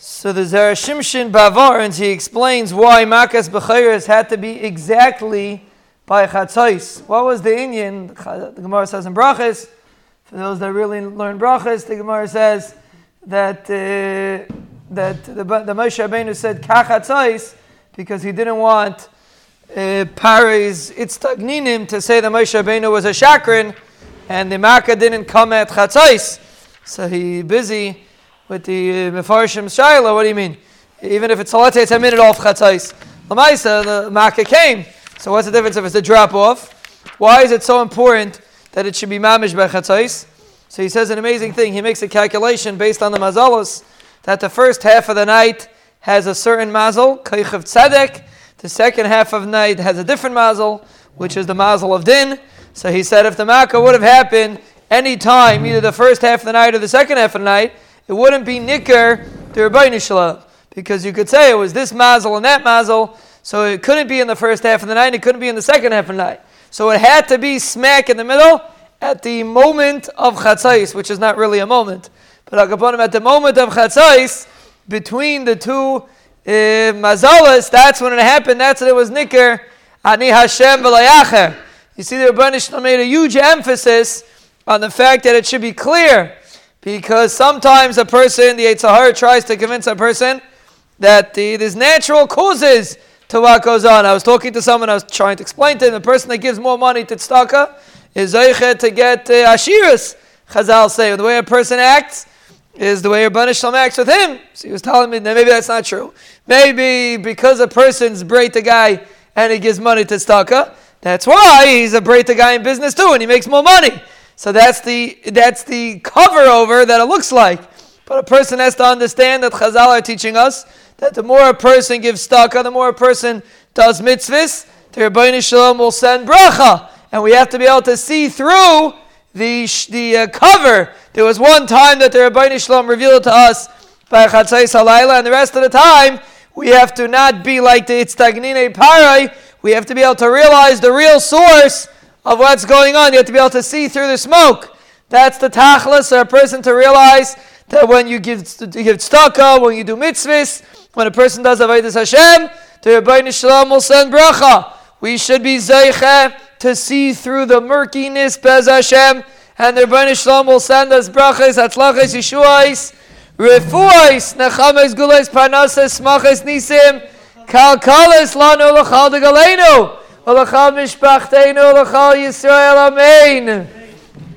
So the Zera Shimshon Bavarans, he explains why Makas Bechayras had to be exactly by Chatzais. What was the Indian? The Gemara says in Brachas, for those that really learn Brachas, the Gemara says that, uh, that the, the Moshe Rabbeinu said Kachatzais because he didn't want uh, Paris Itztagninim to say that Moshe Rabbeinu was a Shakran and the Makkah didn't come at Chatzais. So he busy with the uh, Mefarshim Shaila. What do you mean? Even if it's say it's a minute off Chatzais. Lamaisa, the Makkah came. So what's the difference if it's a drop off? Why is it so important that it should be mamish by Chatzais? So he says an amazing thing. He makes a calculation based on the mazalos that the first half of the night has a certain mazel, kochav tzedek. The second half of night has a different mazel, which is the mazel of din. So he said if the makkah would have happened any time, either the first half of the night or the second half of the night, it wouldn't be nicker to Rabbi. Because you could say it was this mazel and that mazel, so it couldn't be in the first half of the night, it couldn't be in the second half of the night. So it had to be smack in the middle at the moment of chatzais, which is not really a moment. But Akaponim, at the moment of chatzais, between the two uh, mazalas, that's when it happened, that's when it was nicker, ani Hashem v'layacher. You see, the Rebbeinu made a huge emphasis on the fact that it should be clear, because sometimes a person, the yetzer hara tries to convince a person that the, there's natural causes to what goes on. I was talking to someone, I was trying to explain to him, the person that gives more money to tzedakah is zeichet to get uh, ashiras. Chazal say, the way a person acts is the way Rabban Shalom acts with him. So he was telling me that maybe that's not true. Maybe because a person's break the guy and he gives money to tzedakah, that's why he's a break guy in business too, and he makes more money. So that's the that's the cover over that it looks like. But a person has to understand that Chazal are teaching us that the more a person gives tzedakah, the more a person does mitzvahs, the Ribono Shel Olam will send bracha, and we have to be able to see through the the uh, cover. There was one time that the Ribono Shel Olam revealed to us by Chatzais Halayla, and the rest of the time we have to not be like the Itztagnine Parai we have to be able to realize the real source of what's going on. You have to be able to see through the smoke. That's the tachlis or a person to realize that when you give, you give tzedakah, when you do mitzvahs, when a person does avodas Hashem, the Ribono Shel Olam will send bracha. We should be zeiche to see through the murkiness, bez Hashem, and the Ribono Shel Olam will send us brachas, atzlachas, yeshuais, refuais, nechames, gules, parnases, smachas, nisim, Kalkalis lanu l'chal de galenu, l'chal mishpachtenu, l'chal Yisrael, amen.